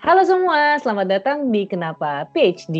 Halo semua, selamat datang di Kenapa PhD.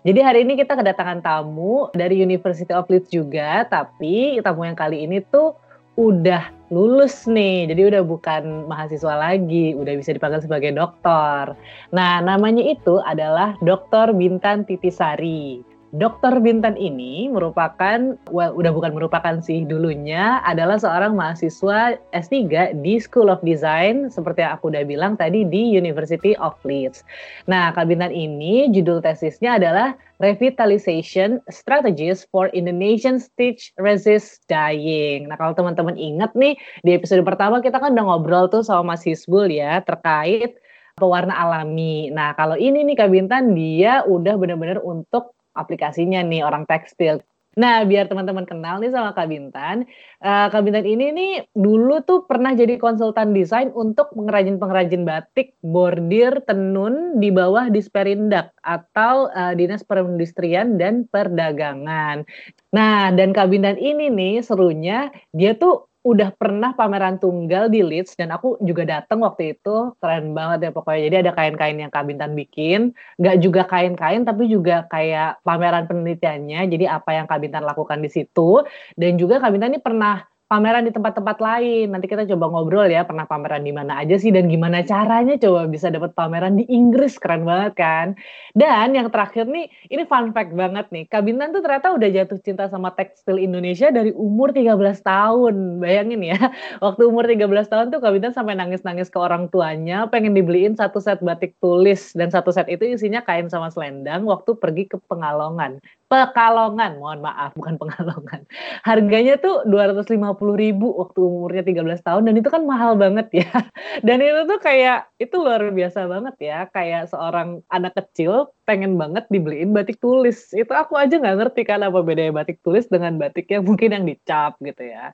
Jadi hari ini kita kedatangan tamu dari University of Leeds juga, tapi tamu yang kali ini tuh udah lulus nih, jadi udah bukan mahasiswa lagi, udah bisa dipanggil sebagai dokter. Nah, namanya itu adalah Dr. Bintan Titisari. Dokter Bintan ini merupakan, well, udah bukan merupakan sih dulunya, adalah seorang mahasiswa S3 di School of Design, seperti yang aku udah bilang tadi di University of Leeds. Nah, Kak Bintan ini judul tesisnya adalah Revitalization Strategies for Indonesian Stitch Resist Dying. Nah, kalau teman-teman ingat nih, di episode pertama kita kan udah ngobrol tuh sama Mas Hisbul ya, terkait pewarna alami. Nah, kalau ini nih Kak Bintan, dia udah benar-benar untuk aplikasinya nih orang tekstil. Nah, biar teman-teman kenal nih sama Kak Bintan. Uh, Kak Bintan ini nih dulu tuh pernah jadi konsultan desain untuk pengrajin-pengrajin batik bordir tenun di bawah Disperindak atau uh, Dinas Perindustrian dan Perdagangan. Nah, dan Kak Bintan ini nih serunya dia tuh udah pernah pameran tunggal di Leeds dan aku juga datang waktu itu keren banget ya pokoknya. Jadi ada kain-kain yang Kak bikin nggak juga kain-kain tapi juga kayak pameran penelitiannya jadi apa yang Kak lakukan di situ. Dan juga Kak ini pernah pameran di tempat-tempat lain. Nanti kita coba ngobrol ya, pernah pameran di mana aja sih dan gimana caranya coba bisa dapat pameran di Inggris, keren banget kan. Dan yang terakhir nih, ini fun fact banget nih. Kak Bintan tuh ternyata udah jatuh cinta sama tekstil Indonesia dari umur 13 tahun. Bayangin ya, waktu umur 13 tahun tuh Kak Bintan sampai nangis-nangis ke orang tuanya, pengen dibeliin satu set batik tulis dan satu set itu isinya kain sama selendang waktu pergi ke Pengalongan. Pekalongan, mohon maaf, bukan Pengalongan. Harganya tuh 250 ribu waktu umurnya 13 tahun dan itu kan mahal banget ya. Dan itu tuh kayak itu luar biasa banget ya, kayak seorang anak kecil pengen banget dibeliin batik tulis. Itu aku aja nggak ngerti kan apa bedanya batik tulis dengan batik yang mungkin yang dicap gitu ya.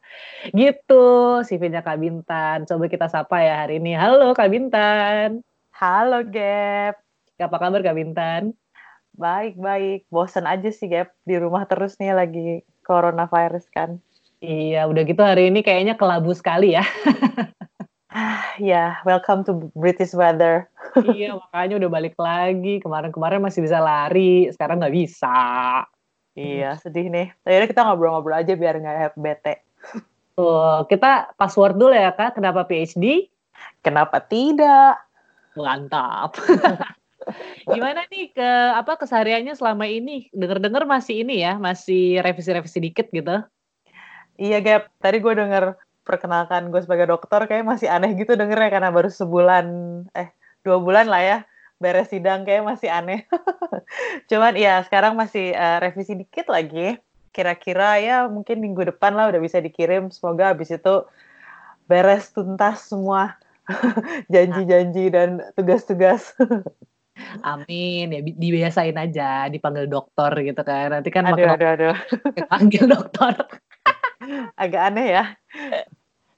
Gitu, CV-nya Kak Bintan. Coba kita sapa ya hari ini. Halo Kak Bintan. Halo Gap. Apa kabar Kak Bintan? Baik, baik. Bosan aja sih, Gap. Di rumah terus nih lagi coronavirus kan. Iya, udah gitu hari ini kayaknya kelabu sekali ya. ya, welcome to British weather. iya, makanya udah balik lagi. Kemarin-kemarin masih bisa lari, sekarang nggak bisa. Iya, sedih nih. Akhirnya kita ngobrol-ngobrol aja biar nggak bete. Tuh, kita password dulu ya, Kak. Kenapa PhD? Kenapa tidak? Mantap. Gimana nih ke apa kesehariannya selama ini? Dengar-dengar masih ini ya, masih revisi-revisi dikit gitu. Iya, Gap. Tadi gue denger perkenalkan gue sebagai dokter kayak masih aneh gitu dengernya karena baru sebulan eh dua bulan lah ya beres sidang kayak masih aneh. Cuman ya sekarang masih uh, revisi dikit lagi. Kira-kira ya mungkin minggu depan lah udah bisa dikirim. Semoga habis itu beres tuntas semua janji-janji dan tugas-tugas. Amin ya dibiasain aja dipanggil dokter gitu kan. Nanti kan aduh, aduh, aduh. panggil dokter. Agak aneh ya.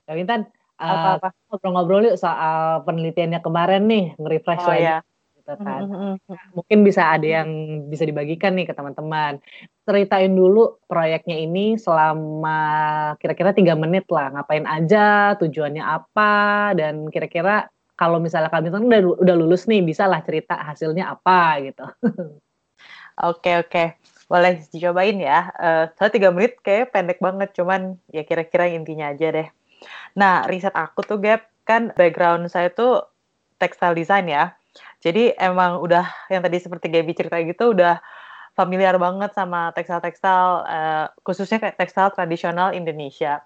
Ya Bintan, uh, ngobrol-ngobrol yuk soal penelitiannya kemarin nih, nge-refresh oh, lagi. Ya. Gitu kan. Mm-hmm. Mungkin bisa ada yang bisa dibagikan nih ke teman-teman. Ceritain dulu proyeknya ini selama kira-kira tiga menit lah. Ngapain aja, tujuannya apa, dan kira-kira kalau misalnya kami udah udah lulus nih bisa lah cerita hasilnya apa gitu. Oke oke, boleh dicobain ya. Uh, tiga menit kayak pendek banget, cuman ya kira-kira intinya aja deh. Nah riset aku tuh Gap kan background saya tuh textile design ya. Jadi emang udah yang tadi seperti Gaby cerita gitu udah familiar banget sama tekstil-tekstil uh, khususnya kayak tekstil tradisional Indonesia.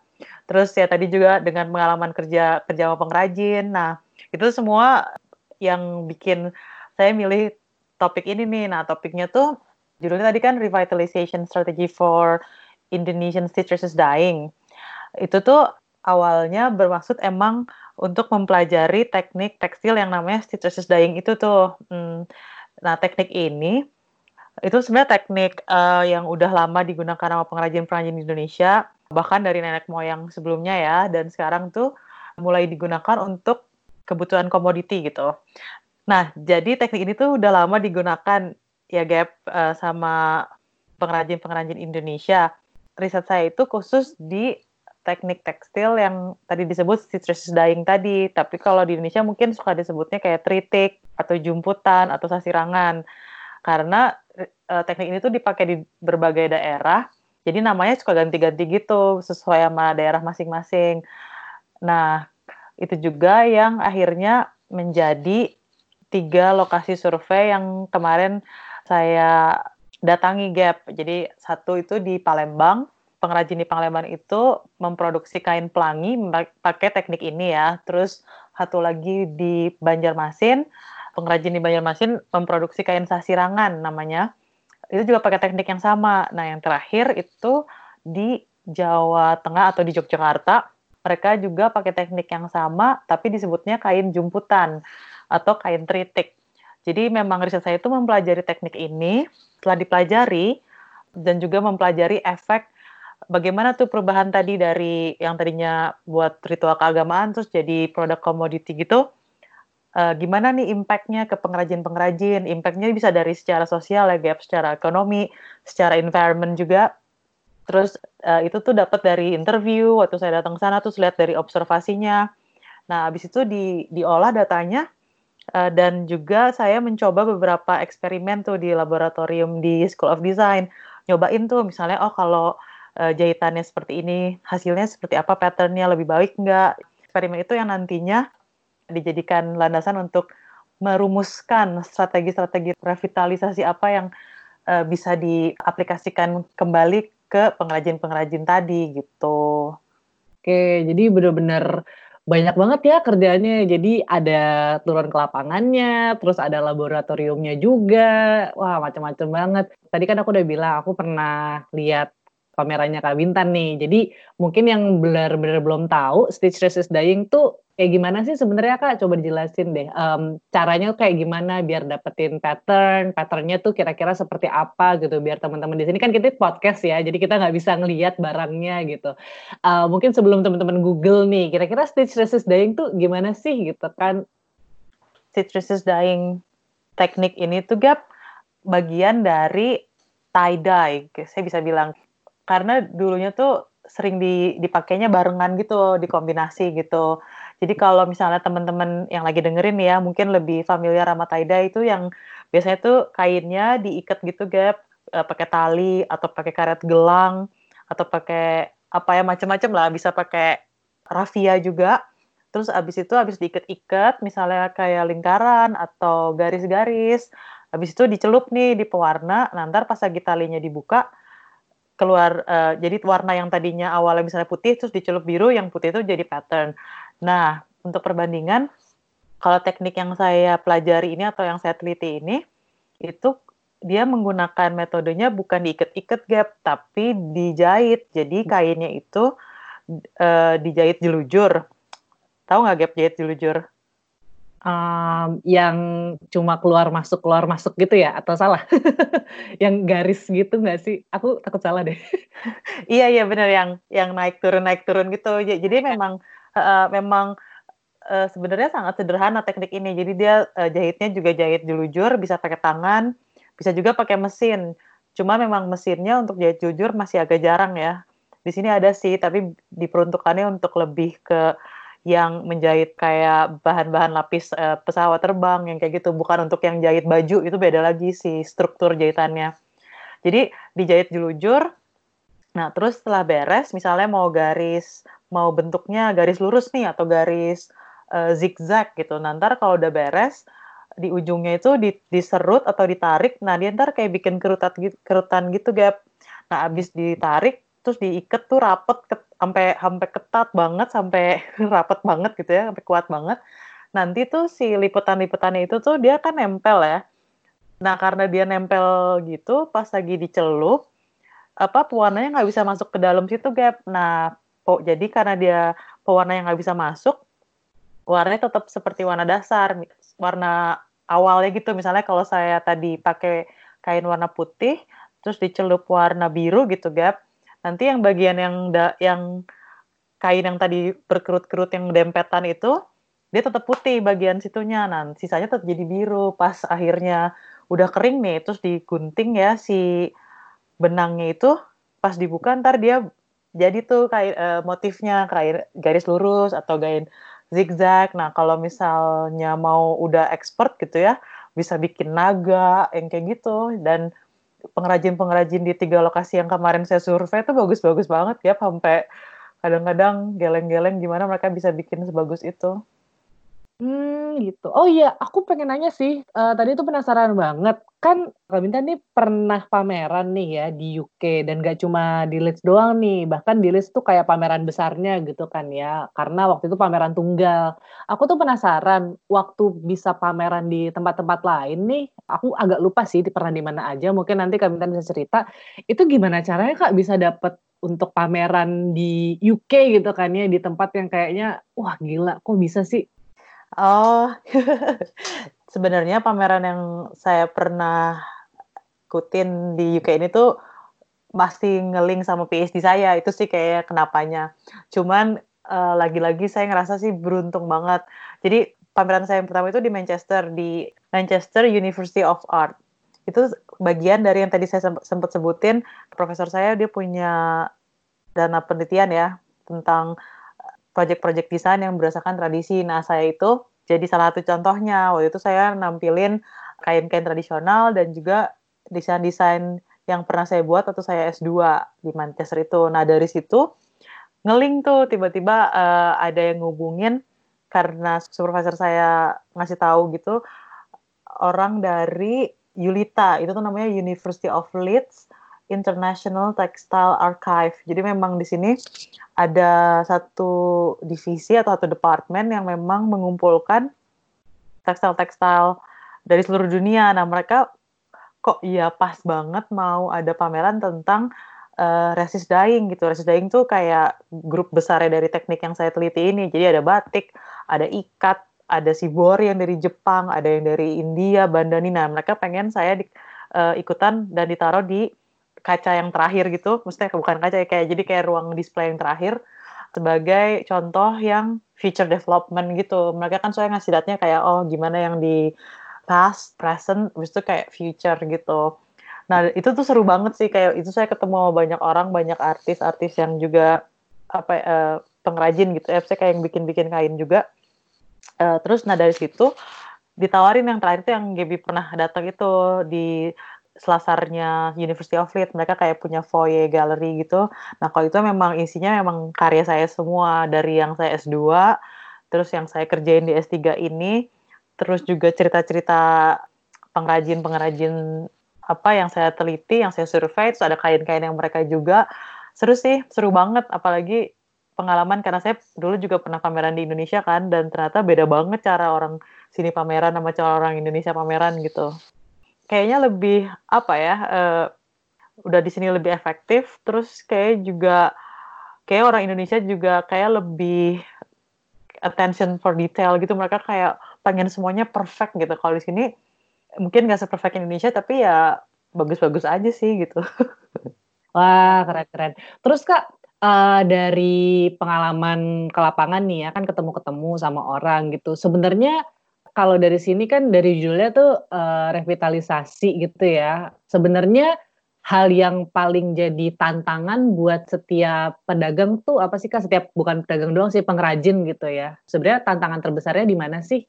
Terus ya tadi juga dengan pengalaman kerja kerja pengrajin. Nah, itu semua yang bikin saya milih topik ini nih. Nah, topiknya tuh judulnya tadi kan Revitalization Strategy for Indonesian Stitches is Dying. Itu tuh awalnya bermaksud emang untuk mempelajari teknik tekstil yang namanya Stitches Dying itu tuh. Hmm, nah, teknik ini itu sebenarnya teknik uh, yang udah lama digunakan sama pengrajin-pengrajin Indonesia, bahkan dari nenek moyang sebelumnya ya, dan sekarang tuh mulai digunakan untuk kebutuhan komoditi gitu. Nah, jadi teknik ini tuh udah lama digunakan ya Gap uh, sama pengrajin-pengrajin Indonesia. Riset saya itu khusus di teknik tekstil yang tadi disebut stitches dyeing tadi. Tapi kalau di Indonesia mungkin suka disebutnya kayak tritik atau jumputan atau sasirangan. Karena uh, teknik ini tuh dipakai di berbagai daerah. Jadi namanya suka ganti-ganti gitu sesuai sama daerah masing-masing. Nah, itu juga yang akhirnya menjadi tiga lokasi survei yang kemarin saya datangi Gap. Jadi satu itu di Palembang, pengrajin di Palembang itu memproduksi kain pelangi pakai teknik ini ya. Terus satu lagi di Banjarmasin, pengrajin di Banjarmasin memproduksi kain sasirangan namanya. Itu juga pakai teknik yang sama. Nah, yang terakhir itu di Jawa Tengah atau di Yogyakarta, mereka juga pakai teknik yang sama tapi disebutnya kain jumputan atau kain tritik. Jadi memang riset saya itu mempelajari teknik ini, setelah dipelajari dan juga mempelajari efek bagaimana tuh perubahan tadi dari yang tadinya buat ritual keagamaan terus jadi produk komoditi gitu. Uh, gimana nih impactnya ke pengrajin-pengrajin? Impactnya bisa dari secara sosial ya, gap, secara ekonomi, secara environment juga. Terus uh, itu tuh dapat dari interview waktu saya datang sana tuh lihat dari observasinya. Nah, habis itu di diolah datanya Uh, dan juga saya mencoba beberapa eksperimen tuh di laboratorium di School of Design. Nyobain tuh misalnya, oh kalau uh, jahitannya seperti ini, hasilnya seperti apa, patternnya lebih baik nggak? Eksperimen itu yang nantinya dijadikan landasan untuk merumuskan strategi-strategi revitalisasi apa yang bisa diaplikasikan kembali ke pengrajin-pengrajin tadi gitu. Oke, jadi benar-benar banyak banget ya kerjanya. Jadi ada turun ke lapangannya, terus ada laboratoriumnya juga. Wah, macam-macam banget. Tadi kan aku udah bilang aku pernah lihat pamerannya Kak Bintan nih. Jadi mungkin yang benar-benar belum tahu Stitch Resist Dying tuh kayak gimana sih sebenarnya Kak? Coba dijelasin deh. Um, caranya kayak gimana biar dapetin pattern, patternnya tuh kira-kira seperti apa gitu. Biar teman-teman di sini kan kita podcast ya, jadi kita nggak bisa ngelihat barangnya gitu. Uh, mungkin sebelum teman-teman Google nih, kira-kira Stitch Resist Dying tuh gimana sih gitu kan? Stitch Resist Dying teknik ini tuh gap bagian dari tie dye, saya bisa bilang karena dulunya tuh sering dipakainya barengan gitu, dikombinasi gitu. Jadi kalau misalnya teman-teman yang lagi dengerin ya, mungkin lebih familiar sama tie-dye itu yang biasanya tuh kainnya diikat gitu, Gap, e, pakai tali atau pakai karet gelang atau pakai apa ya macam-macam lah, bisa pakai rafia juga. Terus abis itu abis diikat-ikat, misalnya kayak lingkaran atau garis-garis, abis itu dicelup nih di pewarna, nanti pas lagi talinya dibuka, keluar uh, jadi warna yang tadinya awalnya misalnya putih terus dicelup biru yang putih itu jadi pattern. Nah, untuk perbandingan kalau teknik yang saya pelajari ini atau yang saya teliti ini itu dia menggunakan metodenya bukan diikat-ikat gap tapi dijahit. Jadi kainnya itu uh, dijahit jelujur. Tahu nggak gap jahit jelujur? um, yang cuma keluar masuk keluar masuk gitu ya atau salah? yang garis gitu nggak sih? Aku takut salah deh. iya iya benar yang yang naik turun naik turun gitu. Jadi memang uh, memang uh, sebenarnya sangat sederhana teknik ini. Jadi dia uh, jahitnya juga jahit jelujur, bisa pakai tangan, bisa juga pakai mesin. Cuma memang mesinnya untuk jahit jujur masih agak jarang ya. Di sini ada sih, tapi diperuntukannya untuk lebih ke yang menjahit kayak bahan-bahan lapis uh, pesawat terbang yang kayak gitu bukan untuk yang jahit baju itu beda lagi sih struktur jahitannya jadi dijahit jelujur nah terus setelah beres misalnya mau garis mau bentuknya garis lurus nih atau garis uh, zigzag gitu. Nanti kalau udah beres di ujungnya itu diserut atau ditarik nah dia ntar kayak bikin kerutan gitu, kerutan gitu gap. Nah abis ditarik terus diikat tuh rapet ke, sampai sampai ketat banget sampai rapet banget gitu ya sampai kuat banget. Nanti tuh si liputan-liputannya itu tuh dia kan nempel ya. Nah karena dia nempel gitu pas lagi dicelup apa pewarnanya nggak bisa masuk ke dalam situ gap. Nah po, jadi karena dia pewarna yang nggak bisa masuk warnanya tetap seperti warna dasar warna awalnya gitu misalnya kalau saya tadi pakai kain warna putih terus dicelup warna biru gitu gap Nanti yang bagian yang da, yang kain yang tadi berkerut-kerut yang dempetan itu dia tetap putih bagian situnya. Nah, sisanya tetap jadi biru. Pas akhirnya udah kering nih, terus digunting ya si benangnya itu pas dibuka ntar dia jadi tuh kayak uh, motifnya kayak garis lurus atau garis zigzag. Nah, kalau misalnya mau udah expert gitu ya, bisa bikin naga yang kayak gitu dan pengrajin-pengrajin di tiga lokasi yang kemarin saya survei itu bagus-bagus banget ya sampai kadang-kadang geleng-geleng gimana mereka bisa bikin sebagus itu. Hmm, gitu. Oh iya, aku pengen nanya sih, uh, tadi tuh penasaran banget, kan Kak Bintan nih pernah pameran nih ya di UK dan gak cuma di Leeds doang nih, bahkan di Leeds tuh kayak pameran besarnya gitu kan ya, karena waktu itu pameran tunggal. Aku tuh penasaran, waktu bisa pameran di tempat-tempat lain nih, aku agak lupa sih di pernah di mana aja, mungkin nanti Kak Bintan bisa cerita, itu gimana caranya Kak bisa dapet untuk pameran di UK gitu kan ya, di tempat yang kayaknya, wah gila kok bisa sih Oh, sebenarnya pameran yang saya pernah ikutin di UK ini tuh masih ngeling sama PhD saya, itu sih kayak kenapanya. Cuman uh, lagi-lagi saya ngerasa sih beruntung banget. Jadi pameran saya yang pertama itu di Manchester, di Manchester University of Art. Itu bagian dari yang tadi saya sempat sebutin, profesor saya dia punya dana penelitian ya tentang project-project desain yang berdasarkan tradisi. Nah, saya itu jadi salah satu contohnya. Waktu itu saya nampilin kain-kain tradisional dan juga desain-desain yang pernah saya buat waktu saya S2 di Manchester itu. Nah, dari situ ngeling tuh tiba-tiba uh, ada yang ngubungin karena supervisor saya ngasih tahu gitu orang dari Yulita, itu tuh namanya University of Leeds International Textile Archive. Jadi memang di sini ada satu divisi atau satu departemen yang memang mengumpulkan tekstil-tekstil dari seluruh dunia. Nah, mereka kok iya pas banget mau ada pameran tentang uh, resist dyeing gitu. Resist dyeing tuh kayak grup besar dari teknik yang saya teliti ini. Jadi ada batik, ada ikat, ada sibori yang dari Jepang, ada yang dari India, bandani. Nah, mereka pengen saya di, uh, ikutan dan ditaruh di kaca yang terakhir gitu, maksudnya bukan kaca ya kayak jadi kayak ruang display yang terakhir sebagai contoh yang feature development gitu. Mereka kan soalnya ngasih datanya kayak oh gimana yang di past, present, habis itu kayak future gitu. Nah, itu tuh seru banget sih kayak itu saya ketemu banyak orang, banyak artis-artis yang juga apa uh, pengrajin gitu. Ya, saya kayak yang bikin-bikin kain juga. Uh, terus nah dari situ ditawarin yang terakhir itu yang Gaby pernah datang itu di selasarnya University of Leeds mereka kayak punya foyer gallery gitu. Nah kalau itu memang isinya memang karya saya semua dari yang saya S2 terus yang saya kerjain di S3 ini terus juga cerita-cerita pengrajin-pengrajin apa yang saya teliti yang saya survei terus ada kain-kain yang mereka juga. Seru sih seru banget apalagi pengalaman karena saya dulu juga pernah pameran di Indonesia kan dan ternyata beda banget cara orang sini pameran sama cara orang Indonesia pameran gitu kayaknya lebih apa ya uh, udah di sini lebih efektif. Terus kayak juga kayak orang Indonesia juga kayak lebih attention for detail gitu. Mereka kayak pengen semuanya perfect gitu. Kalau di sini mungkin nggak seperfect Indonesia tapi ya bagus-bagus aja sih gitu. Wah keren-keren. Terus kak uh, dari pengalaman ke lapangan nih ya kan ketemu-ketemu sama orang gitu. Sebenarnya kalau dari sini kan dari judulnya tuh uh, revitalisasi gitu ya. Sebenarnya hal yang paling jadi tantangan buat setiap pedagang tuh apa sih kak? Setiap bukan pedagang doang sih pengrajin gitu ya. Sebenarnya tantangan terbesarnya di mana sih?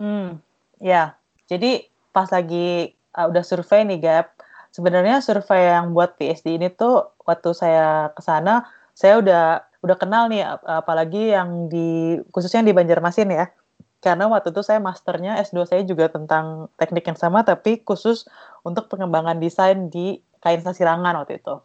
Hmm, ya. Jadi pas lagi uh, udah survei nih Gap, sebenarnya survei yang buat PSD ini tuh waktu saya ke sana, saya udah udah kenal nih apalagi yang di khususnya di Banjarmasin ya karena waktu itu saya masternya S2 saya juga tentang teknik yang sama tapi khusus untuk pengembangan desain di kain sasirangan waktu itu.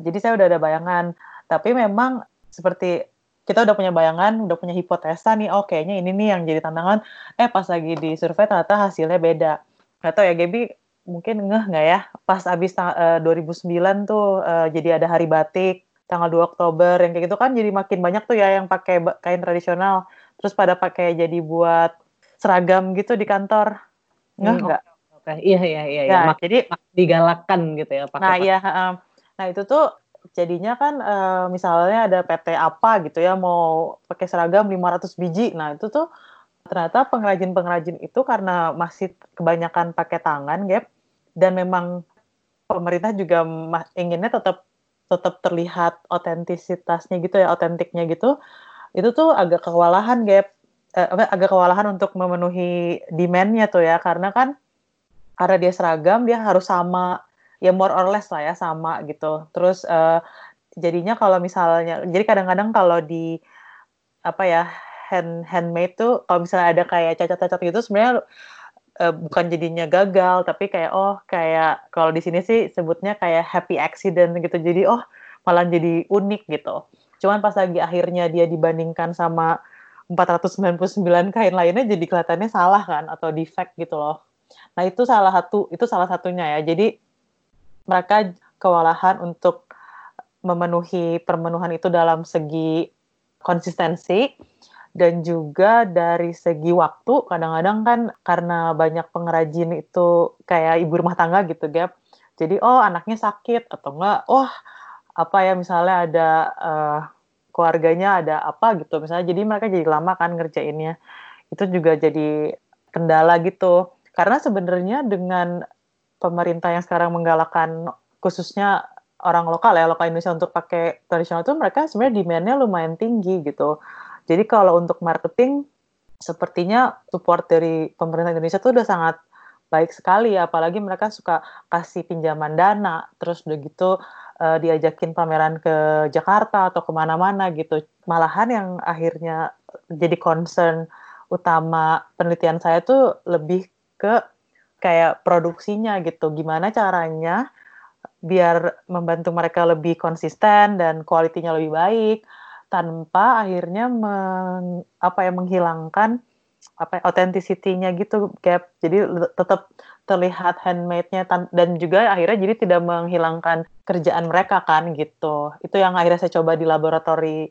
Jadi saya udah ada bayangan, tapi memang seperti kita udah punya bayangan, udah punya hipotesa nih, oh kayaknya ini nih yang jadi tantangan. Eh pas lagi di survei ternyata hasilnya beda. Gak tau ya Gaby mungkin ngeh nggak ya pas abis uh, 2009 tuh uh, jadi ada hari batik tanggal 2 Oktober yang kayak gitu kan jadi makin banyak tuh ya yang pakai kain tradisional terus pada pakai jadi buat seragam gitu di kantor. Nggak hmm, nggak? okay. iya iya iya ya, ya. jadi digalakkan gitu ya pakai nah iya um, nah itu tuh jadinya kan uh, misalnya ada PT apa gitu ya mau pakai seragam 500 biji. Nah itu tuh ternyata pengrajin-pengrajin itu karena masih kebanyakan pakai tangan gap dan memang pemerintah juga inginnya tetap tetap terlihat otentisitasnya gitu ya, otentiknya gitu, itu tuh agak kewalahan gap. Eh, agak kewalahan untuk memenuhi demand-nya tuh ya, karena kan karena dia seragam dia harus sama ya more or less lah ya sama gitu. Terus uh, jadinya kalau misalnya jadi kadang-kadang kalau di apa ya hand handmade tuh kalau misalnya ada kayak cacat-cacat gitu sebenarnya uh, bukan jadinya gagal tapi kayak oh kayak kalau di sini sih sebutnya kayak happy accident gitu. Jadi oh malah jadi unik gitu cuman pas lagi akhirnya dia dibandingkan sama 499 kain lainnya jadi kelihatannya salah kan atau defect gitu loh. Nah itu salah satu itu salah satunya ya. Jadi mereka kewalahan untuk memenuhi permenuhan itu dalam segi konsistensi dan juga dari segi waktu. Kadang-kadang kan karena banyak pengrajin itu kayak ibu rumah tangga gitu Gap. Jadi oh anaknya sakit atau enggak oh apa ya misalnya ada uh, keluarganya ada apa gitu misalnya jadi mereka jadi lama kan ngerjainnya. Itu juga jadi kendala gitu. Karena sebenarnya dengan pemerintah yang sekarang menggalakkan khususnya orang lokal ya lokal Indonesia untuk pakai tradisional itu mereka sebenarnya demandnya lumayan tinggi gitu. Jadi kalau untuk marketing, sepertinya support dari pemerintah Indonesia itu udah sangat baik sekali. Apalagi mereka suka kasih pinjaman dana, terus udah gitu uh, diajakin pameran ke Jakarta atau ke mana-mana gitu. Malahan yang akhirnya jadi concern utama penelitian saya tuh lebih ke kayak produksinya gitu, gimana caranya biar membantu mereka lebih konsisten dan kualitinya lebih baik, tanpa akhirnya meng, apa ya menghilangkan apa ya, gitu gap. Jadi tetap terlihat handmade-nya dan juga akhirnya jadi tidak menghilangkan kerjaan mereka kan gitu. Itu yang akhirnya saya coba di laboratori.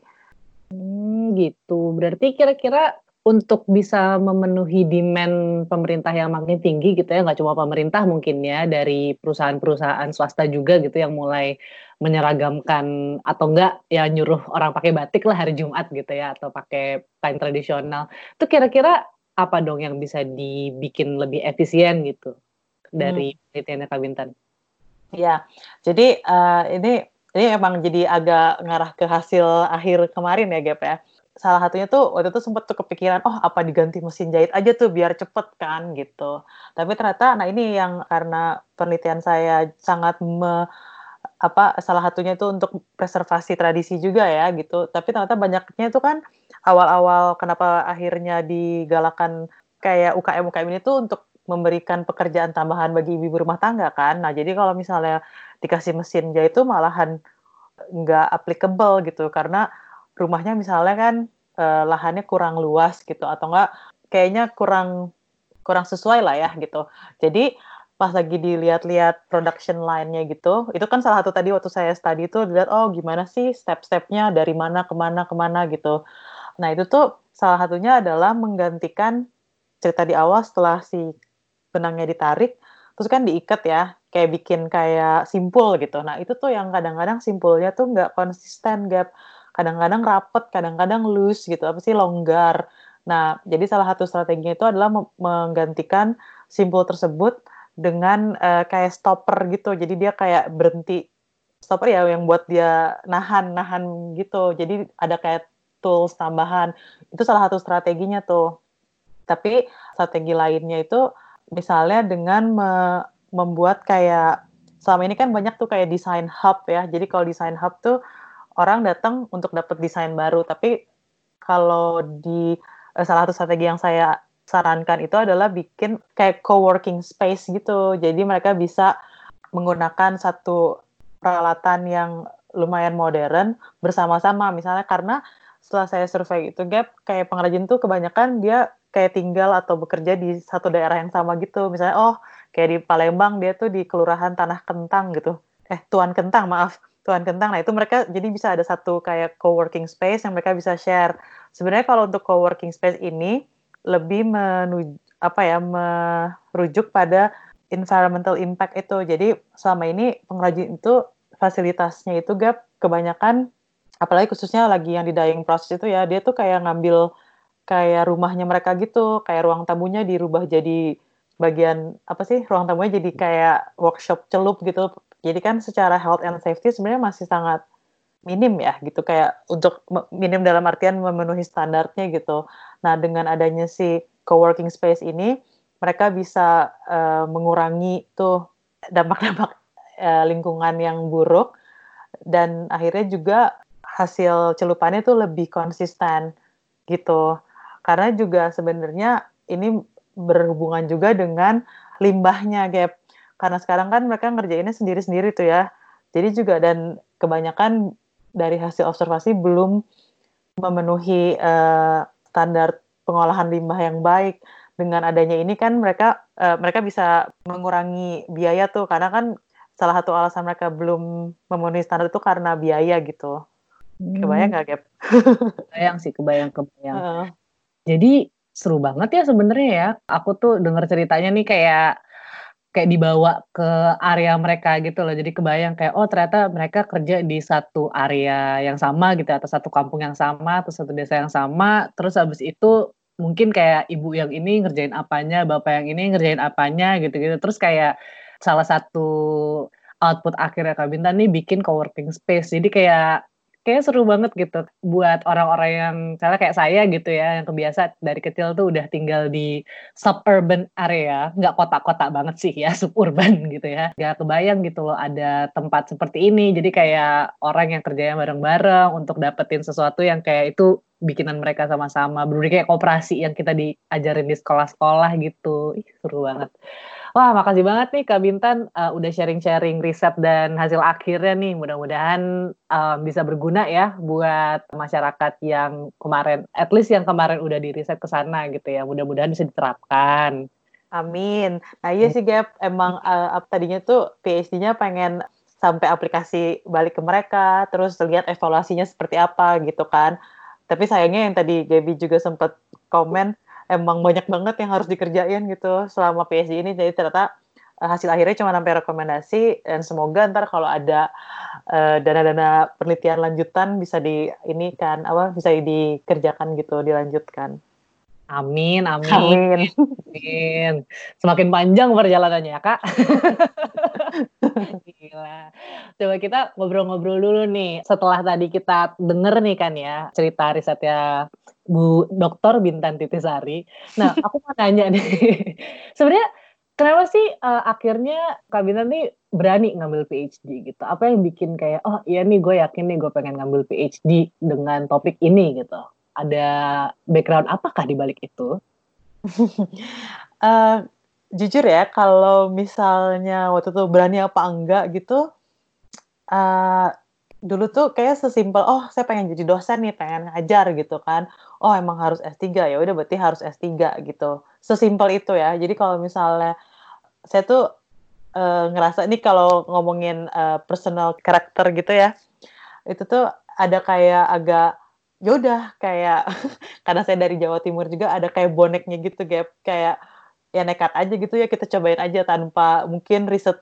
Hmm, gitu. Berarti kira-kira untuk bisa memenuhi demand pemerintah yang makin tinggi gitu ya nggak cuma pemerintah mungkin ya dari perusahaan-perusahaan swasta juga gitu yang mulai menyeragamkan atau enggak ya nyuruh orang pakai batik lah hari Jumat gitu ya atau pakai kain tradisional itu kira-kira apa dong yang bisa dibikin lebih efisien gitu dari hmm. penelitiannya Kak Bintan? Ya, jadi uh, ini ini emang jadi agak ngarah ke hasil akhir kemarin ya Gap ya salah satunya tuh waktu itu sempat tuh kepikiran oh apa diganti mesin jahit aja tuh biar cepet kan gitu. Tapi ternyata nah ini yang karena penelitian saya sangat me, apa salah satunya itu untuk preservasi tradisi juga ya gitu. Tapi ternyata banyaknya itu kan awal-awal kenapa akhirnya digalakan kayak UKM UKM ini tuh untuk memberikan pekerjaan tambahan bagi ibu rumah tangga kan. Nah jadi kalau misalnya dikasih mesin jahit itu malahan nggak applicable gitu. Karena rumahnya misalnya kan uh, lahannya kurang luas gitu atau enggak kayaknya kurang kurang sesuai lah ya gitu. Jadi pas lagi dilihat-lihat production line-nya gitu, itu kan salah satu tadi waktu saya study itu dilihat oh gimana sih step-stepnya dari mana ke mana ke mana gitu. Nah itu tuh salah satunya adalah menggantikan cerita di awal setelah si benangnya ditarik, terus kan diikat ya, kayak bikin kayak simpul gitu. Nah itu tuh yang kadang-kadang simpulnya tuh nggak konsisten, gap kadang-kadang rapet, kadang-kadang loose gitu, apa sih longgar. Nah, jadi salah satu strateginya itu adalah menggantikan simpul tersebut dengan uh, kayak stopper gitu. Jadi dia kayak berhenti stopper ya yang buat dia nahan-nahan gitu. Jadi ada kayak tools tambahan. Itu salah satu strateginya tuh. Tapi strategi lainnya itu misalnya dengan me membuat kayak selama ini kan banyak tuh kayak design hub ya. Jadi kalau design hub tuh orang datang untuk dapat desain baru. Tapi kalau di uh, salah satu strategi yang saya sarankan itu adalah bikin kayak co-working space gitu. Jadi mereka bisa menggunakan satu peralatan yang lumayan modern bersama-sama. Misalnya karena setelah saya survei itu gap kayak pengrajin tuh kebanyakan dia kayak tinggal atau bekerja di satu daerah yang sama gitu. Misalnya oh kayak di Palembang dia tuh di kelurahan Tanah Kentang gitu. Eh Tuan Kentang maaf Tuan Kentang. Nah, itu mereka jadi bisa ada satu kayak co-working space yang mereka bisa share. Sebenarnya kalau untuk co-working space ini lebih menuju apa ya merujuk pada environmental impact itu. Jadi selama ini pengrajin itu fasilitasnya itu gap kebanyakan apalagi khususnya lagi yang di dying process itu ya dia tuh kayak ngambil kayak rumahnya mereka gitu, kayak ruang tamunya dirubah jadi bagian apa sih ruang tamunya jadi kayak workshop celup gitu Jadi kan secara health and safety sebenarnya masih sangat minim ya gitu kayak untuk minim dalam artian memenuhi standarnya gitu. Nah dengan adanya si co-working space ini mereka bisa uh, mengurangi tuh dampak-dampak uh, lingkungan yang buruk dan akhirnya juga hasil celupannya tuh lebih konsisten gitu. Karena juga sebenarnya ini berhubungan juga dengan limbahnya Gap. Karena sekarang kan mereka ngerjainnya sendiri-sendiri tuh ya. Jadi juga dan kebanyakan dari hasil observasi belum memenuhi uh, standar pengolahan limbah yang baik. Dengan adanya ini kan mereka uh, mereka bisa mengurangi biaya tuh karena kan salah satu alasan mereka belum memenuhi standar itu karena biaya gitu. Kebayang nggak, Gap? Kebayang sih, kebayang, kebayang. Uh. Jadi seru banget ya sebenarnya ya. Aku tuh denger ceritanya nih kayak kayak dibawa ke area mereka gitu loh. Jadi kebayang kayak oh ternyata mereka kerja di satu area yang sama gitu atau satu kampung yang sama atau satu desa yang sama. Terus habis itu mungkin kayak ibu yang ini ngerjain apanya, bapak yang ini ngerjain apanya gitu-gitu. Terus kayak salah satu output akhirnya Kak Bintan nih bikin co-working space. Jadi kayak kayak seru banget gitu buat orang-orang yang misalnya kayak saya gitu ya yang kebiasa dari kecil tuh udah tinggal di suburban area. Nggak kota-kota banget sih ya suburban gitu ya. Nggak kebayang gitu loh ada tempat seperti ini. Jadi kayak orang yang kerjanya bareng-bareng untuk dapetin sesuatu yang kayak itu bikinan mereka sama-sama. Bener kayak kooperasi yang kita diajarin di sekolah-sekolah gitu. Ih, seru banget Wah, makasih banget nih Kak Bintan uh, udah sharing-sharing riset dan hasil akhirnya nih. Mudah-mudahan uh, bisa berguna ya buat masyarakat yang kemarin, at least yang kemarin udah di riset ke sana gitu ya. Mudah-mudahan bisa diterapkan. Amin. Nah iya sih Gap, emang uh, tadinya tuh PhD-nya pengen sampai aplikasi balik ke mereka, terus lihat evaluasinya seperti apa gitu kan. Tapi sayangnya yang tadi Gaby juga sempat komen, emang banyak banget yang harus dikerjain gitu selama PhD ini jadi ternyata uh, hasil akhirnya cuma sampai rekomendasi dan semoga ntar kalau ada eh, dana-dana penelitian lanjutan bisa di ini kan apa bisa dikerjakan gitu dilanjutkan. Amin, amin. Amin. amin. Semakin panjang perjalanannya ya, Kak. Gila. Coba kita ngobrol-ngobrol dulu nih. Setelah tadi kita denger nih kan ya cerita risetnya Bu Dokter Bintan Titisari. Nah, aku mau tanya nih. Sebenarnya kenapa sih uh, akhirnya Kak Bintan nih berani ngambil PhD gitu? Apa yang bikin kayak, oh iya nih gue yakin nih gue pengen ngambil PhD dengan topik ini gitu? Ada background apakah di balik itu? uh, jujur ya, kalau misalnya waktu itu berani apa enggak gitu, uh, dulu tuh kayak sesimpel, oh saya pengen jadi dosen nih, pengen ngajar gitu kan. Oh emang harus S3, ya udah berarti harus S3 gitu. Sesimpel itu ya. Jadi kalau misalnya saya tuh uh, ngerasa ini kalau ngomongin uh, personal karakter gitu ya, itu tuh ada kayak agak ya udah kayak karena saya dari Jawa Timur juga ada kayak boneknya gitu gap. Kayak ya nekat aja gitu ya kita cobain aja tanpa mungkin riset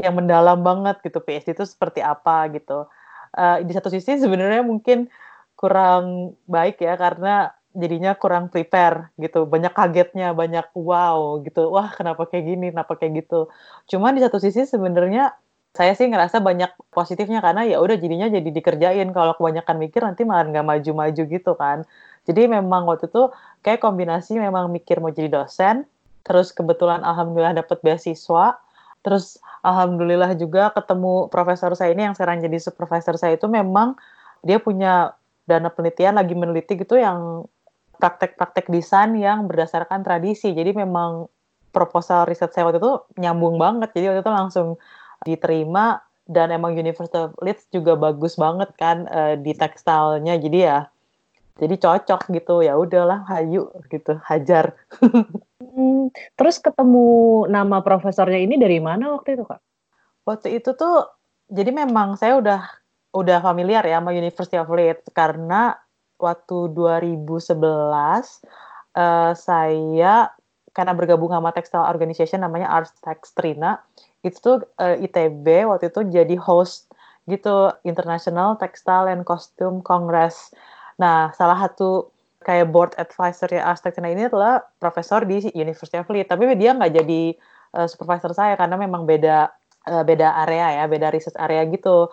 yang mendalam banget gitu PhD itu seperti apa gitu. Uh, di satu sisi sebenarnya mungkin kurang baik ya karena jadinya kurang prepare gitu. Banyak kagetnya banyak wow gitu. Wah kenapa kayak gini kenapa kayak gitu? Cuman di satu sisi sebenarnya saya sih ngerasa banyak positifnya karena ya udah jadinya jadi dikerjain. Kalau kebanyakan mikir nanti malah nggak maju-maju gitu kan. Jadi memang waktu itu kayak kombinasi memang mikir mau jadi dosen terus kebetulan alhamdulillah dapat beasiswa terus alhamdulillah juga ketemu profesor saya ini yang sekarang jadi supervisor saya itu memang dia punya dana penelitian lagi meneliti gitu yang praktek-praktek desain yang berdasarkan tradisi. Jadi memang proposal riset saya waktu itu nyambung banget. Jadi waktu itu langsung diterima dan emang University of Leeds juga bagus banget kan uh, di tekstilnya. Jadi ya jadi cocok gitu. Ya udahlah hayu gitu hajar. Hmm, terus ketemu nama profesornya ini dari mana waktu itu kak? Waktu itu tuh jadi memang saya udah udah familiar ya sama University of Leeds. Karena waktu 2011 uh, eh, saya karena bergabung sama textile organization namanya Arts Textrina itu tuh uh, eh, ITB waktu itu jadi host gitu International Textile and Costume Congress. Nah, salah satu kayak board advisor ya arsitek ini adalah profesor di University of Leeds. Tapi dia nggak jadi uh, supervisor saya karena memang beda uh, beda area ya, beda research area gitu.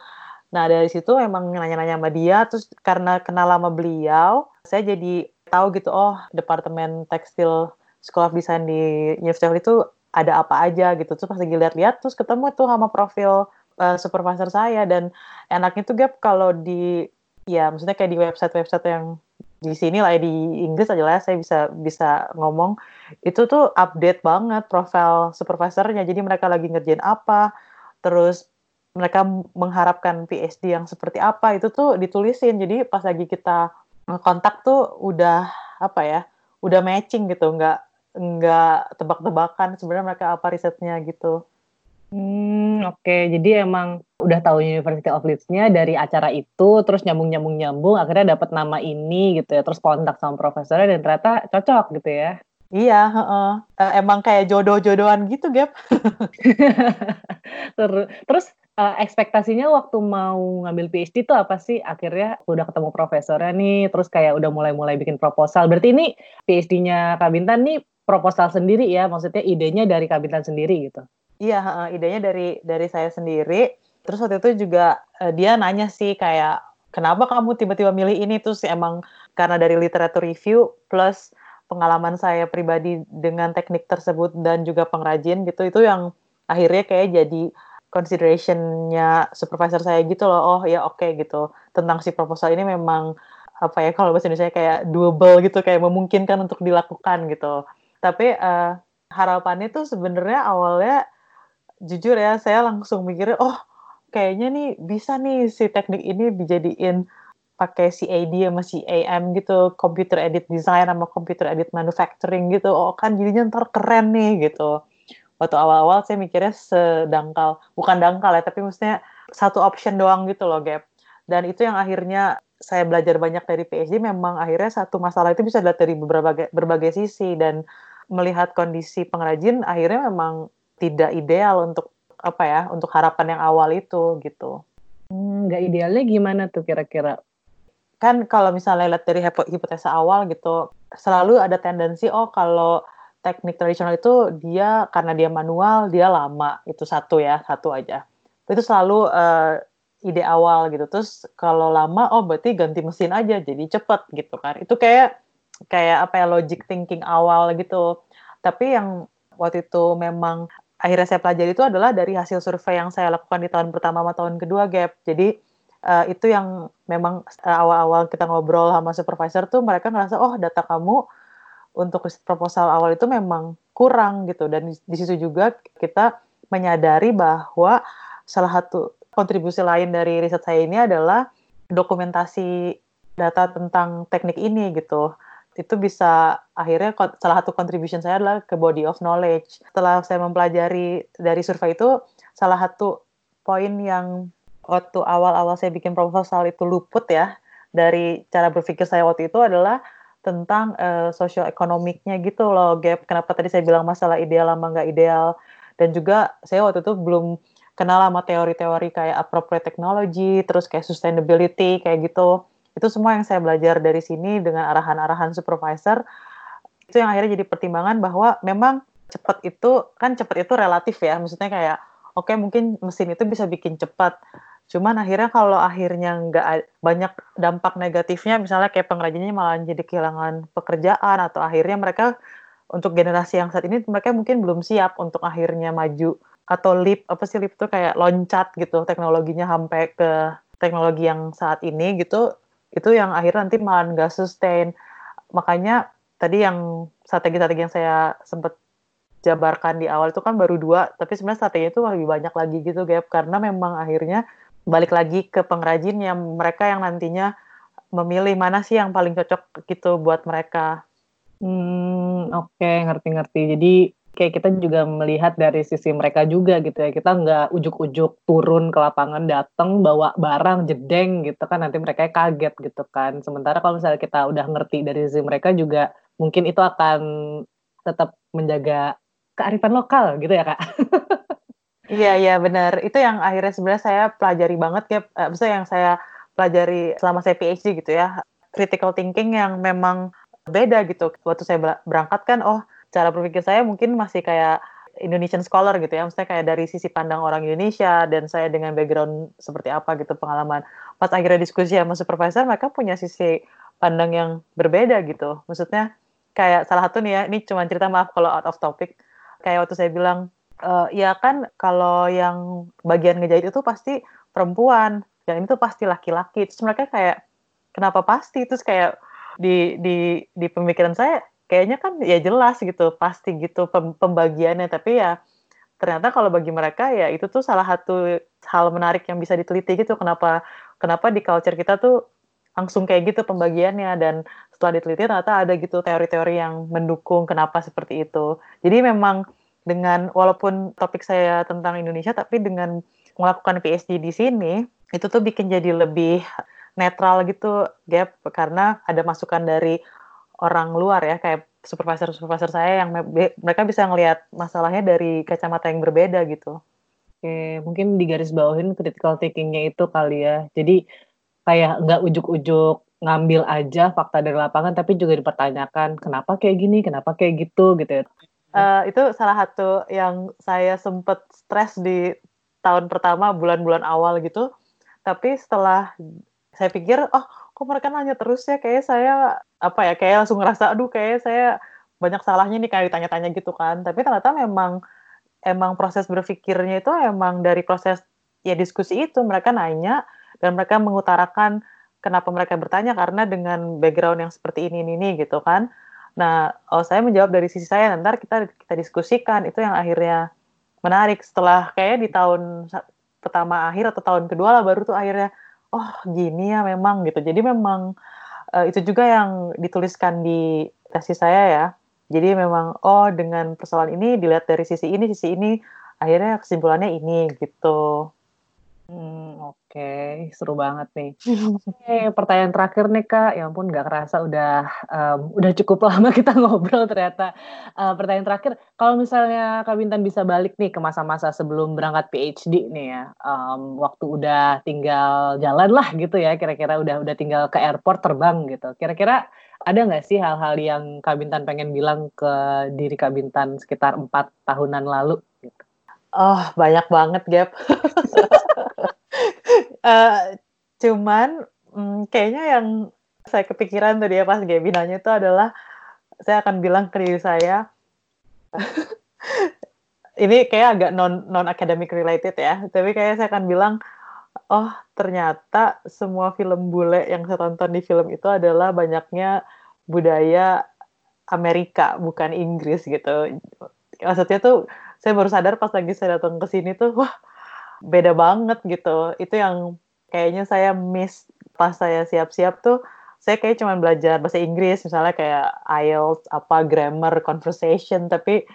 Nah dari situ emang nanya-nanya sama dia, terus karena kenal lama beliau, saya jadi tahu gitu, oh departemen tekstil sekolah desain di Universitas itu ada apa aja gitu. Terus pas lagi lihat-lihat, terus ketemu tuh sama profil uh, supervisor saya. Dan enaknya tuh gap kalau di ya maksudnya kayak di website-website yang di sini lah di Inggris aja lah saya bisa bisa ngomong. Itu tuh update banget profil supervisornya. Jadi mereka lagi ngerjain apa terus mereka mengharapkan PhD yang seperti apa itu tuh ditulisin. Jadi pas lagi kita kontak tuh udah apa ya udah matching gitu. Nggak nggak tebak-tebakan sebenarnya mereka apa risetnya gitu Hmm, oke. Okay. Jadi emang udah tahu University of Leeds-nya dari acara itu, terus nyambung-nyambung-nyambung, akhirnya dapat nama ini gitu ya, terus kontak sama profesornya dan ternyata cocok gitu ya. Iya, uh, uh, emang kayak jodoh-jodohan gitu, Gap. terus uh, ekspektasinya waktu mau ngambil PhD itu apa sih? Akhirnya udah ketemu profesornya nih, terus kayak udah mulai-mulai bikin proposal. Berarti ini PhD-nya Kak Bintan nih proposal sendiri ya? Maksudnya idenya dari Kak Bintan sendiri gitu? Iya, idenya dari dari saya sendiri. Terus waktu itu juga uh, dia nanya sih kayak kenapa kamu tiba-tiba milih ini terus emang karena dari literatur review plus pengalaman saya pribadi dengan teknik tersebut dan juga pengrajin gitu itu yang akhirnya kayak jadi considerationnya supervisor saya gitu loh oh ya oke okay, gitu tentang si proposal ini memang apa ya kalau bahasa Indonesia kayak doable gitu kayak memungkinkan untuk dilakukan gitu tapi uh, harapannya tuh sebenarnya awalnya jujur ya saya langsung mikir oh kayaknya nih bisa nih si teknik ini dijadiin pakai CAD sama CAM gitu, computer edit design sama computer edit manufacturing gitu. Oh kan jadinya ntar keren nih gitu waktu awal-awal saya mikirnya sedangkal, bukan dangkal ya, tapi maksudnya satu option doang gitu loh, Gap. Dan itu yang akhirnya saya belajar banyak dari PhD, memang akhirnya satu masalah itu bisa dilihat dari berbagai, berbagai sisi, dan melihat kondisi pengrajin, akhirnya memang tidak ideal untuk apa ya, untuk harapan yang awal itu gitu. Hmm, nggak idealnya gimana tuh kira-kira? Kan kalau misalnya lihat dari hipotesa awal gitu, selalu ada tendensi, oh kalau teknik tradisional itu dia karena dia manual dia lama itu satu ya satu aja itu selalu uh, ide awal gitu terus kalau lama oh berarti ganti mesin aja jadi cepet gitu kan itu kayak kayak apa ya logic thinking awal gitu. Tapi yang waktu itu memang akhirnya saya pelajari itu adalah dari hasil survei yang saya lakukan di tahun pertama sama tahun kedua gap. Jadi uh, itu yang memang uh, awal-awal kita ngobrol sama supervisor tuh mereka ngerasa oh data kamu untuk proposal awal itu memang kurang gitu. Dan di situ juga kita menyadari bahwa salah satu kontribusi lain dari riset saya ini adalah dokumentasi data tentang teknik ini gitu itu bisa akhirnya salah satu contribution saya adalah ke body of knowledge. Setelah saya mempelajari dari survei itu, salah satu poin yang waktu awal-awal saya bikin proposal itu luput ya dari cara berpikir saya waktu itu adalah tentang uh, sosial ekonomiknya gitu loh gap. Kenapa tadi saya bilang masalah ideal sama nggak ideal? Dan juga saya waktu itu belum kenal sama teori-teori kayak appropriate technology terus kayak sustainability kayak gitu itu semua yang saya belajar dari sini dengan arahan-arahan supervisor. Itu yang akhirnya jadi pertimbangan bahwa memang cepat itu kan cepat itu relatif ya. Maksudnya kayak oke okay, mungkin mesin itu bisa bikin cepat. Cuman akhirnya kalau akhirnya nggak banyak dampak negatifnya, misalnya kayak pengrajinnya malah jadi kehilangan pekerjaan atau akhirnya mereka untuk generasi yang saat ini mereka mungkin belum siap untuk akhirnya maju atau leap apa sih leap itu kayak loncat gitu teknologinya sampai ke teknologi yang saat ini gitu itu yang akhirnya nanti malah nggak sustain makanya tadi yang strategi-strategi yang saya sempat jabarkan di awal itu kan baru dua tapi sebenarnya strategi itu lebih banyak lagi gitu Gap karena memang akhirnya balik lagi ke pengrajin yang mereka yang nantinya memilih mana sih yang paling cocok gitu buat mereka. Hmm, oke, okay, ngerti-ngerti. Jadi kayak kita juga melihat dari sisi mereka juga gitu ya. Kita nggak ujuk-ujuk turun ke lapangan datang bawa barang jedeng gitu kan nanti mereka kaget gitu kan. Sementara kalau misalnya kita udah ngerti dari sisi mereka juga mungkin itu akan tetap menjaga kearifan lokal gitu ya kak. Iya iya benar. Itu yang akhirnya sebenarnya saya pelajari banget ya. Uh, maksudnya yang saya pelajari selama saya PhD gitu ya. Critical thinking yang memang beda gitu. Waktu saya berangkat kan, oh cara berpikir saya mungkin masih kayak Indonesian scholar gitu ya, maksudnya kayak dari sisi pandang orang Indonesia dan saya dengan background seperti apa gitu pengalaman. Pas akhirnya diskusi sama supervisor, mereka punya sisi pandang yang berbeda gitu. Maksudnya kayak salah satu nih ya, ini cuma cerita maaf kalau out of topic. Kayak waktu saya bilang, e, ya kan kalau yang bagian ngejahit itu pasti perempuan, yang itu pasti laki-laki. Terus mereka kayak, kenapa pasti? Terus kayak di di di pemikiran saya kayaknya kan ya jelas gitu pasti gitu pembagiannya. Tapi ya ternyata kalau bagi mereka ya itu tuh salah satu hal menarik yang bisa diteliti gitu kenapa kenapa di culture kita tuh langsung kayak gitu pembagiannya. Dan setelah diteliti ternyata ada gitu teori-teori yang mendukung kenapa seperti itu. Jadi memang dengan walaupun topik saya tentang Indonesia tapi dengan melakukan PhD di sini itu tuh bikin jadi lebih netral gitu gap. Karena ada masukan dari orang luar ya kayak supervisor-supervisor saya yang mereka bisa ngelihat masalahnya dari kacamata yang berbeda gitu. Oke, mungkin di garis bawahin critical thinkingnya itu kali ya. Jadi kayak nggak ujuk-ujuk ngambil aja fakta dari lapangan, tapi juga dipertanyakan kenapa kayak gini, kenapa kayak gitu gitu ya. Uh, itu salah satu yang saya sempet stres di tahun pertama bulan-bulan awal gitu. Tapi setelah saya pikir, oh kok mereka nanya terus ya kayak saya apa ya kayak langsung ngerasa aduh kayak saya banyak salahnya nih kayak ditanya-tanya gitu kan. Tapi ternyata memang emang proses berpikirnya itu emang dari proses ya diskusi itu. Mereka nanya dan mereka mengutarakan kenapa mereka bertanya karena dengan background yang seperti ini ini, ini gitu kan. Nah oh saya menjawab dari sisi saya nanti kita kita diskusikan. Itu yang akhirnya menarik. Setelah kayak di tahun pertama akhir atau tahun kedua lah baru tuh akhirnya oh gini ya memang gitu. Jadi memang uh, itu juga yang dituliskan di tesis saya ya. Jadi memang oh dengan persoalan ini dilihat dari sisi ini, sisi ini, akhirnya kesimpulannya ini gitu. Hmm, oke, okay. seru banget nih. Oke, pertanyaan terakhir nih Kak, ya ampun nggak kerasa udah um, udah cukup lama kita ngobrol ternyata. Uh, pertanyaan terakhir, kalau misalnya Kak Bintan bisa balik nih ke masa-masa sebelum berangkat PhD nih ya, um, waktu udah tinggal jalan lah gitu ya, kira-kira udah udah tinggal ke airport terbang gitu. Kira-kira ada nggak sih hal-hal yang Kak Bintan pengen bilang ke diri Kak Bintan sekitar empat tahunan lalu? Gitu? Oh, banyak banget, Gap. uh, cuman um, kayaknya yang saya kepikiran tadi ya pas Gaby nanya itu adalah saya akan bilang ke diri saya ini kayak agak non non academic related ya tapi kayak saya akan bilang oh ternyata semua film bule yang saya tonton di film itu adalah banyaknya budaya Amerika bukan Inggris gitu. Maksudnya tuh saya baru sadar pas lagi saya datang ke sini tuh wah beda banget gitu. Itu yang kayaknya saya miss pas saya siap-siap tuh. Saya kayak cuma belajar bahasa Inggris misalnya kayak IELTS apa grammar conversation tapi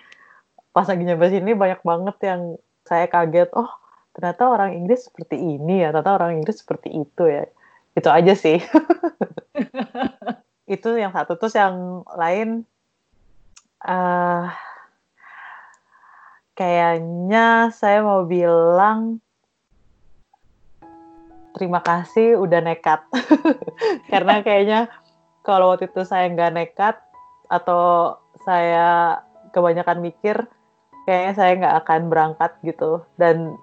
pas lagi nyampe sini banyak banget yang saya kaget oh ternyata orang Inggris seperti ini ya ternyata orang Inggris seperti itu ya. Itu aja sih. Itu yang satu. Terus yang lain uh, kayaknya saya mau bilang terima kasih udah nekat. Karena kayaknya kalau waktu itu saya nggak nekat atau saya kebanyakan mikir kayaknya saya nggak akan berangkat gitu. Dan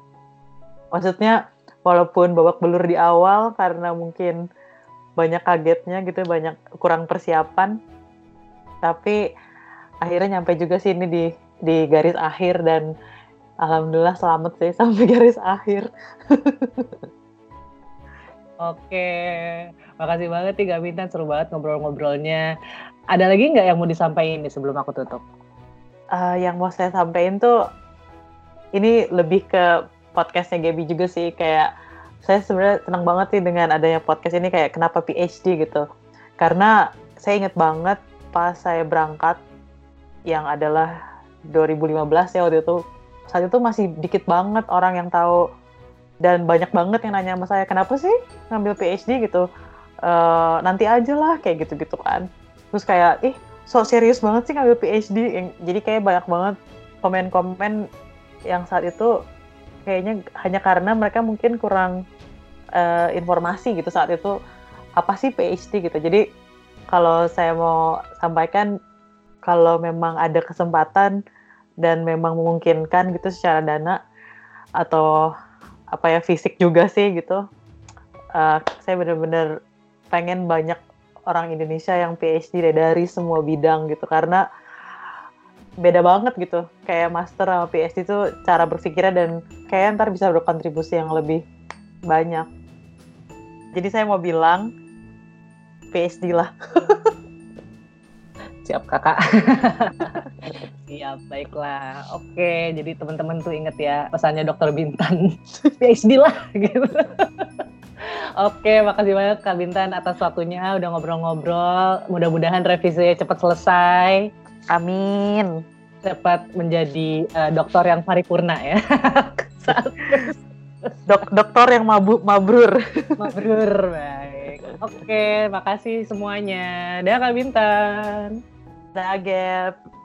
maksudnya walaupun babak belur di awal karena mungkin banyak kagetnya gitu banyak kurang persiapan tapi akhirnya nyampe juga sih ini di di garis akhir dan alhamdulillah selamat sih sampai garis akhir. Oke, makasih banget nih Gak Bintan, seru banget ngobrol-ngobrolnya. Ada lagi nggak yang mau disampaikan nih sebelum aku tutup? Uh, yang mau saya sampaikan tuh, ini lebih ke podcastnya Gaby juga sih, kayak saya sebenarnya senang banget sih dengan adanya podcast ini, kayak kenapa PhD gitu. Karena saya inget banget pas saya berangkat, yang adalah 2015 ya waktu itu. Saat itu masih dikit banget orang yang tahu. Dan banyak banget yang nanya sama saya kenapa sih ngambil PhD gitu. Uh, nanti aja lah kayak gitu gitu kan. Terus kayak ih so serius banget sih ngambil PhD jadi kayak banyak banget komen-komen yang saat itu kayaknya hanya karena mereka mungkin kurang uh, informasi gitu saat itu apa sih PhD gitu. Jadi kalau saya mau sampaikan kalau memang ada kesempatan dan memang memungkinkan gitu secara dana atau apa ya fisik juga sih gitu. Uh, saya benar-benar pengen banyak orang Indonesia yang PhD dari semua bidang gitu karena beda banget gitu kayak master sama PhD itu cara berpikirnya dan kayak ntar bisa berkontribusi yang lebih banyak jadi saya mau bilang PhD lah siap kakak siap baiklah oke jadi teman-teman tuh inget ya pesannya dokter Bintan PhD lah gitu Oke, makasih banyak Kak Bintan atas waktunya udah ngobrol-ngobrol. Mudah-mudahan revisinya cepat selesai. Amin. Cepat menjadi uh, dokter yang paripurna ya. Dok dokter yang mabu mabrur. mabrur, baik. Oke, makasih semuanya. Dah Kak Bintan. Dah Gap.